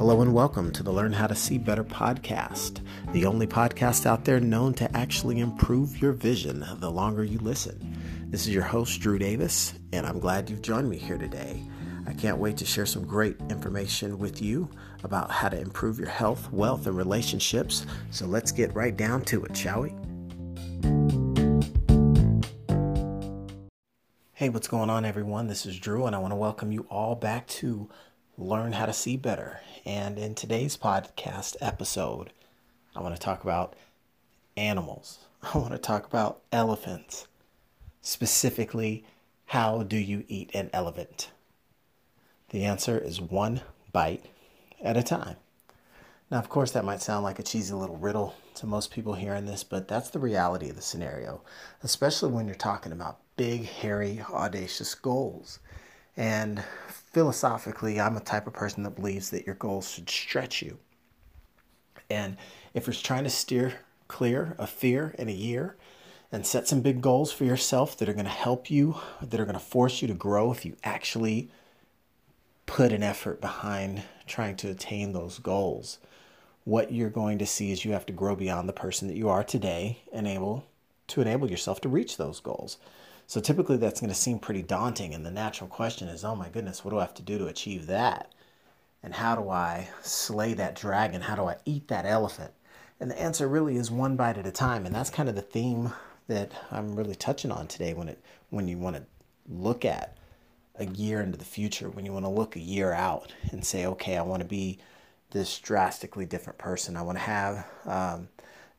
Hello and welcome to the Learn How to See Better podcast, the only podcast out there known to actually improve your vision the longer you listen. This is your host, Drew Davis, and I'm glad you've joined me here today. I can't wait to share some great information with you about how to improve your health, wealth, and relationships. So let's get right down to it, shall we? Hey, what's going on, everyone? This is Drew, and I want to welcome you all back to Learn How to See Better. And in today's podcast episode, I want to talk about animals. I want to talk about elephants. Specifically, how do you eat an elephant? The answer is one bite at a time. Now, of course, that might sound like a cheesy little riddle to most people hearing this, but that's the reality of the scenario, especially when you're talking about big, hairy, audacious goals. And philosophically, I'm a type of person that believes that your goals should stretch you. And if you're trying to steer clear of fear in a year and set some big goals for yourself that are going to help you, that are going to force you to grow if you actually put an effort behind trying to attain those goals, what you're going to see is you have to grow beyond the person that you are today and able to enable yourself to reach those goals. So typically that's going to seem pretty daunting. And the natural question is, oh my goodness, what do I have to do to achieve that? And how do I slay that dragon? How do I eat that elephant? And the answer really is one bite at a time. And that's kind of the theme that I'm really touching on today when it when you want to look at a year into the future, when you want to look a year out and say, okay, I want to be this drastically different person. I want to have um,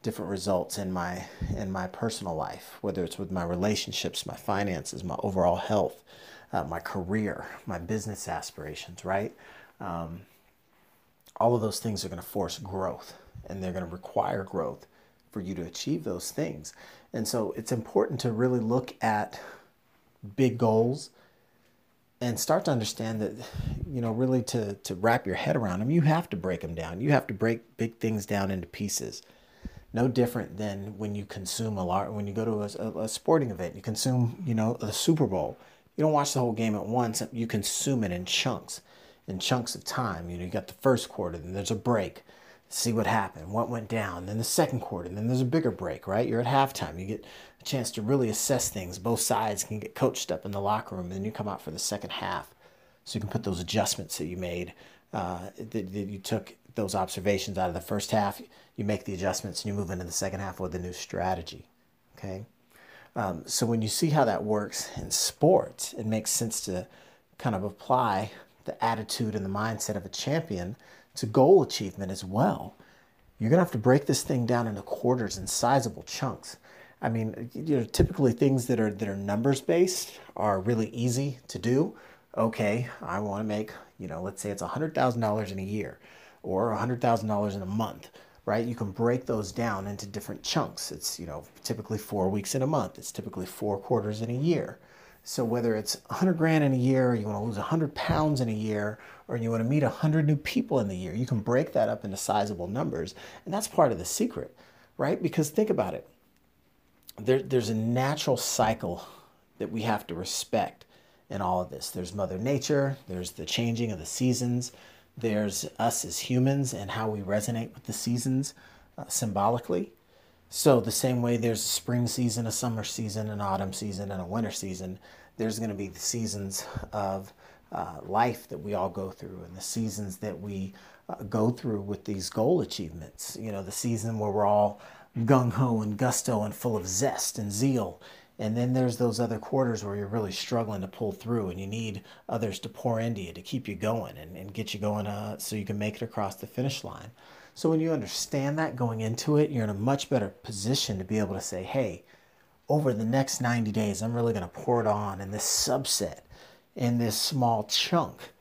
different results in my in my personal life, whether it's with my relationships, my finances, my overall health, uh, my career, my business aspirations. Right, um, all of those things are going to force growth, and they're going to require growth for you to achieve those things. And so it's important to really look at big goals and start to understand that you know really to to wrap your head around them you have to break them down you have to break big things down into pieces no different than when you consume a lot when you go to a, a, sporting event you consume you know the super bowl. You don't watch the whole game at once you consume it in chunks in chunks of time. You know you got the first quarter then there's a break see what happened what went down then the second quarter then there's a bigger break right? You're at halftime you get a chance to really assess things. Both sides can get coached up in the locker room and then you come out for the second half. So you can put those adjustments that you made uh, that, that you took those observations out of the first half, you make the adjustments and you move into the second half with a new strategy. Okay. Um, so when you see how that works in sports, it makes sense to kind of apply the attitude and the mindset of a champion to goal achievement as well. You're gonna have to break this thing down into quarters and sizable chunks. I mean, you know, typically things that are that are numbers based are really easy to do. Okay, I want to make, you know, let's say it's $100,000 in a year or $100,000 in a month, right? You can break those down into different chunks. It's, you know, typically four weeks in a month. It's typically four quarters in a year. So whether it's 100 grand in a year, or you want to lose 100 pounds in a year, or you want to meet 100 new people in the year, you can break that up into sizable numbers. And that's part of the secret, right? Because think about it. There, there's a natural cycle that we have to respect in all of this. There's Mother Nature, there's the changing of the seasons, there's us as humans and how we resonate with the seasons uh, symbolically. So, the same way there's a spring season, a summer season, an autumn season, and a winter season, there's going to be the seasons of uh, life that we all go through and the seasons that we uh, go through with these goal achievements. You know, the season where we're all gung ho and gusto and full of zest and zeal and then there's those other quarters where you're really struggling to pull through and you need others to pour into you to keep you going and, and get you going uh, so you can make it across the finish line. So when you understand that going into it, you're in a much better position to be able to say, hey, over the next 90 days, I'm really going to pour it on in this subset, in this small chunk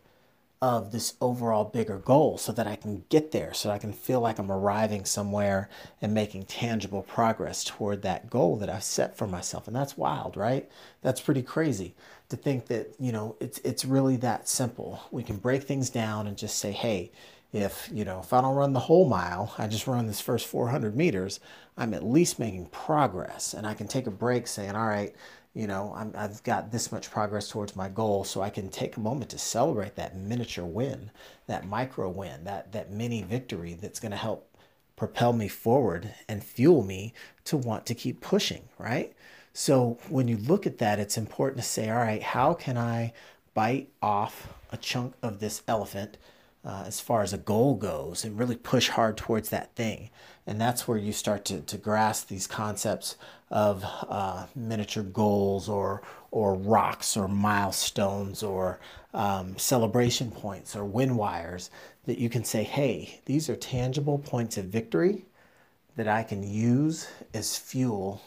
of this overall bigger goal so that I can get there, so I can feel like I'm arriving somewhere and making tangible progress toward that goal that I've set for myself. And that's wild, right? That's pretty crazy to think that, you know, it's it's really that simple. We can break things down and just say, hey, if, you know, if I don't run the whole mile, I just run this first 400 meters, I'm at least making progress and I can take a break saying, all right, you know, I'm, I've got this much progress towards my goal, so I can take a moment to celebrate that miniature win, that micro win, that that mini victory that's going to help propel me forward and fuel me to want to keep pushing, right? So when you look at that, it's important to say, all right, how can I bite off a chunk of this elephant uh, as far as a goal goes and really push hard towards that thing? And that's where you start to, to grasp these concepts of uh, miniature goals or, or rocks or milestones or um, celebration points or win wires that you can say, hey, these are tangible points of victory that I can use as fuel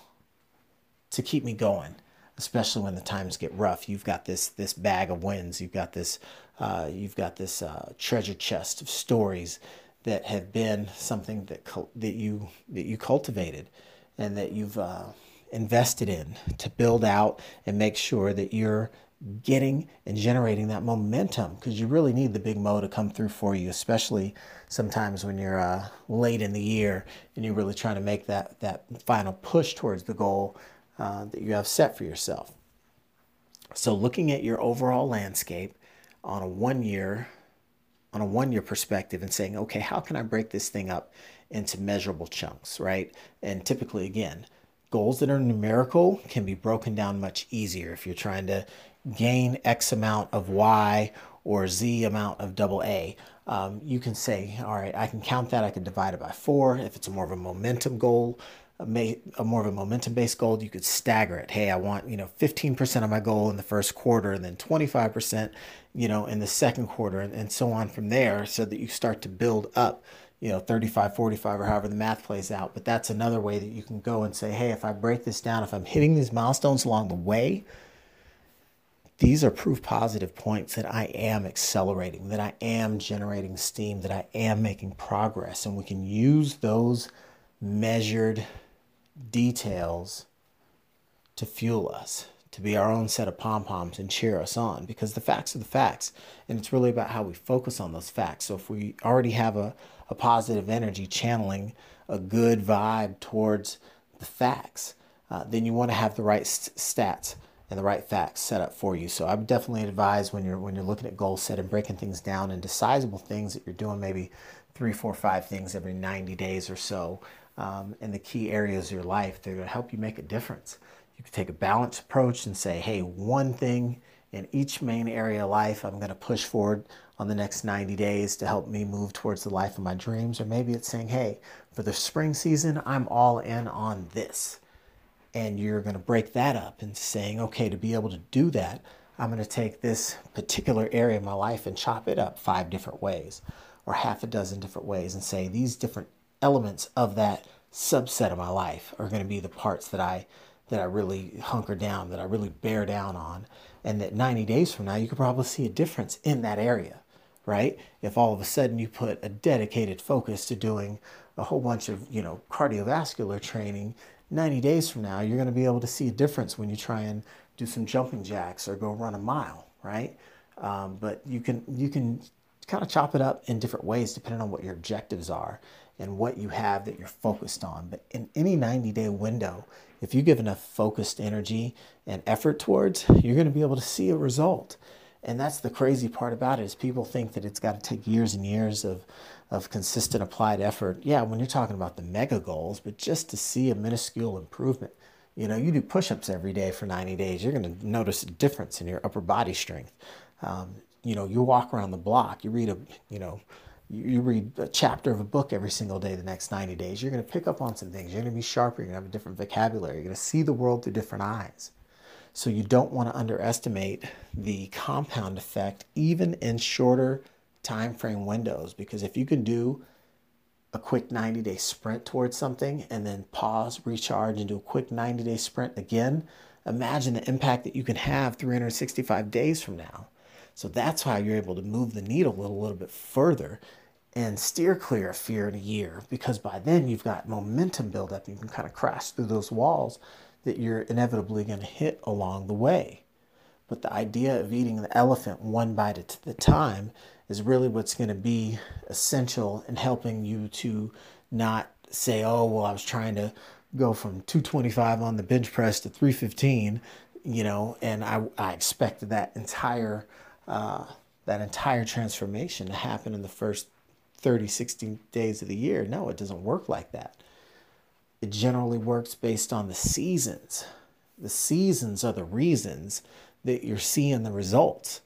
to keep me going, especially when the times get rough. You've got this this bag of wins. You've got this uh, you've got this uh, treasure chest of stories that have been something that that you that you cultivated and that you've uh, invested in to build out and make sure that you're getting and generating that momentum because you really need the big mo to come through for you especially sometimes when you're uh, late in the year and you're really trying to make that that final push towards the goal uh, that you have set for yourself. So looking at your overall landscape on a one year on a one year perspective and saying, okay, how can I break this thing up into measurable chunks, right? And typically, again, goals that are numerical can be broken down much easier if you're trying to gain X amount of Y or Z amount of double A. Um, you can say, all right, I can count that, I can divide it by four. If it's more of a momentum goal, a, a more of a momentum based goal, you could stagger it. Hey, I want, you know, 15% of my goal in the first quarter and then 25%, you know, in the second quarter and, and so on from there so that you start to build up, you know, 35, 45 or however the math plays out. But that's another way that you can go and say, hey, if I break this down, if I'm hitting these milestones along the way, these are proof positive points that I am accelerating, that I am generating steam, that I am making progress. And we can use those measured details to fuel us, to be our own set of pom poms and cheer us on because the facts are the facts. And it's really about how we focus on those facts. So if we already have a, a positive energy channeling a good vibe towards the facts, uh, then you want to have the right st- stats and the right facts set up for you. So I would definitely advise when you're when you're looking at goal set and breaking things down into sizable things that you're doing maybe three, four, five things every 90 days or so um, in the key areas of your life that are going to help you make a difference. You can take a balanced approach and say, hey, one thing in each main area of life I'm going to push forward on the next 90 days to help me move towards the life of my dreams. Or maybe it's saying, hey, for the spring season, I'm all in on this. And you're going to break that up and saying, okay, to be able to do that, I'm going to take this particular area of my life and chop it up five different ways or half a dozen different ways and say these different elements of that subset of my life are going to be the parts that I that I really hunker down, that I really bear down on, and that 90 days from now you could probably see a difference in that area, right? If all of a sudden you put a dedicated focus to doing a whole bunch of, you know, cardiovascular training, 90 days from now you're going to be able to see a difference when you try and do some jumping jacks or go run a mile, right? Um, but you can you can kind of chop it up in different ways depending on what your objectives are and what you have that you're focused on. But in any 90 day window, if you give enough focused energy and effort towards, you're going to be able to see a result. And that's the crazy part about it is people think that it's got to take years and years of, of consistent applied effort. Yeah, when you're talking about the mega goals, but just to see a minuscule improvement. You know, you do push-ups every day for 90 days, you're going to notice a difference in your upper body strength. Um, you know, you walk around the block, you read a, you know, you read a chapter of a book every single day the next 90 days, you're going to pick up on some things. You're going to be sharper. You're going to have a different vocabulary. You're going to see the world through different eyes. So you don't want to underestimate the compound effect, even in shorter time frame windows, because if you can do a quick 90 day sprint towards something and then pause, recharge, and do a quick 90 day sprint again, imagine the impact that you can have 365 days from now. So that's how you're able to move the needle a little, little bit further and steer clear of fear in a year because by then you've got momentum build up. You can kind of crash through those walls that you're inevitably going to hit along the way. But the idea of eating the elephant one bite at a time is really what's going to be essential in helping you to not say, oh, well, I was trying to go from 225 on the bench press to 315 you know, and I, I expected that entire uh, that entire transformation to happen in the first 30, 60 days of the year. No, it doesn't work like that. It generally works based on the seasons. The seasons are the reasons that you're seeing the results.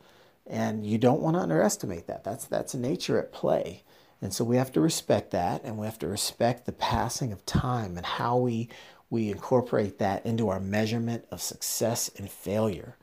And you don't want to underestimate that. That's that's nature at play. And so we have to respect that and we have to respect the passing of time and how we we incorporate that into our measurement of success and failure.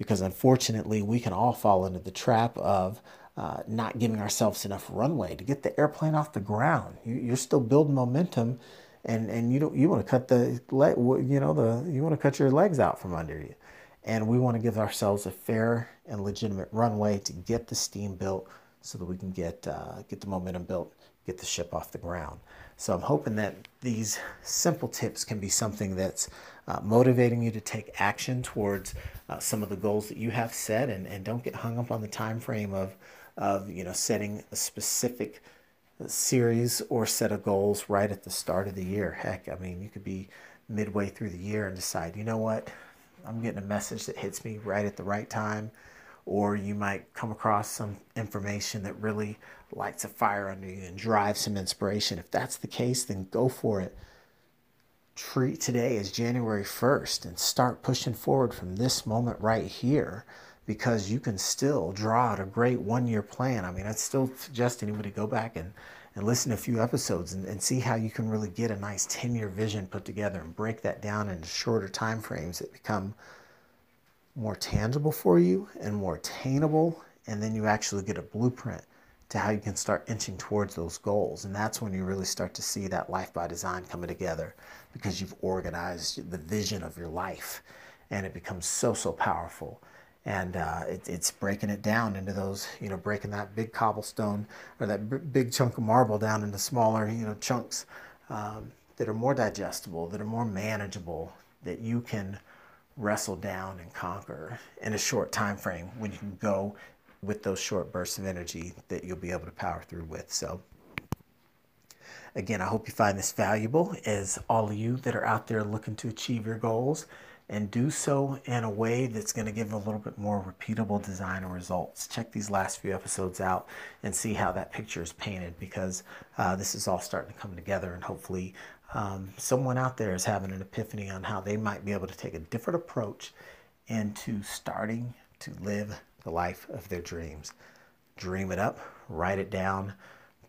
Because unfortunately, we can all fall into the trap of uh, not giving ourselves enough runway to get the airplane off the ground. You, are still building momentum, and, and you don't you want to cut the leg, you know the you want to cut your legs out from under you, and we want to give ourselves a fair and legitimate runway to get the steam built so that we can get uh, get the momentum built, get the ship off the ground. So I'm hoping that these simple tips can be something that's uh, motivating you to take action towards uh, some of the goals that you have set, and, and don't get hung up on the time frame of of you know setting a specific uh, series or set of goals right at the start of the year. Heck, I mean you could be midway through the year and decide, you know what, I'm getting a message that hits me right at the right time or you might come across some information that really lights a fire under you and drives some inspiration. If that's the case, then go for it. Treat today as January 1st and start pushing forward from this moment right here because you can still draw out a great one year plan. I mean, I'd still suggest anybody go back and, and listen to a few episodes and, and see how you can really get a nice 10 year vision put together and break that down into shorter time frames that become more tangible for you and more attainable. And then you actually get a blueprint to how you can start inching towards those goals. And that's when you really start to see that life by design coming together because you've organized the vision of your life and it becomes so, so powerful. And uh, it, it's breaking it down into those, you know, breaking that big cobblestone or that b- big chunk of marble down into smaller, you know, chunks um, that are more digestible, that are more manageable, that you can wrestle down and conquer in a short time frame when you can go with those short bursts of energy that you'll be able to power through with. So again, I hope you find this valuable as all of you that are out there looking to achieve your goals and do so in a way that's going to give a little bit more repeatable design and results. Check these last few episodes out and see how that picture is painted because uh, this is all starting to come together and hopefully um, someone out there is having an epiphany on how they might be able to take a different approach into starting to live the life of their dreams. Dream it up, write it down,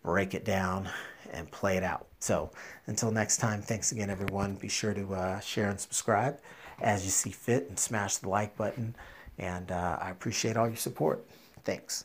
break it down, and play it out. So until next time, thanks again, everyone. Be sure to uh, share and subscribe as you see fit and smash the like button. And uh, I appreciate all your support. Thanks.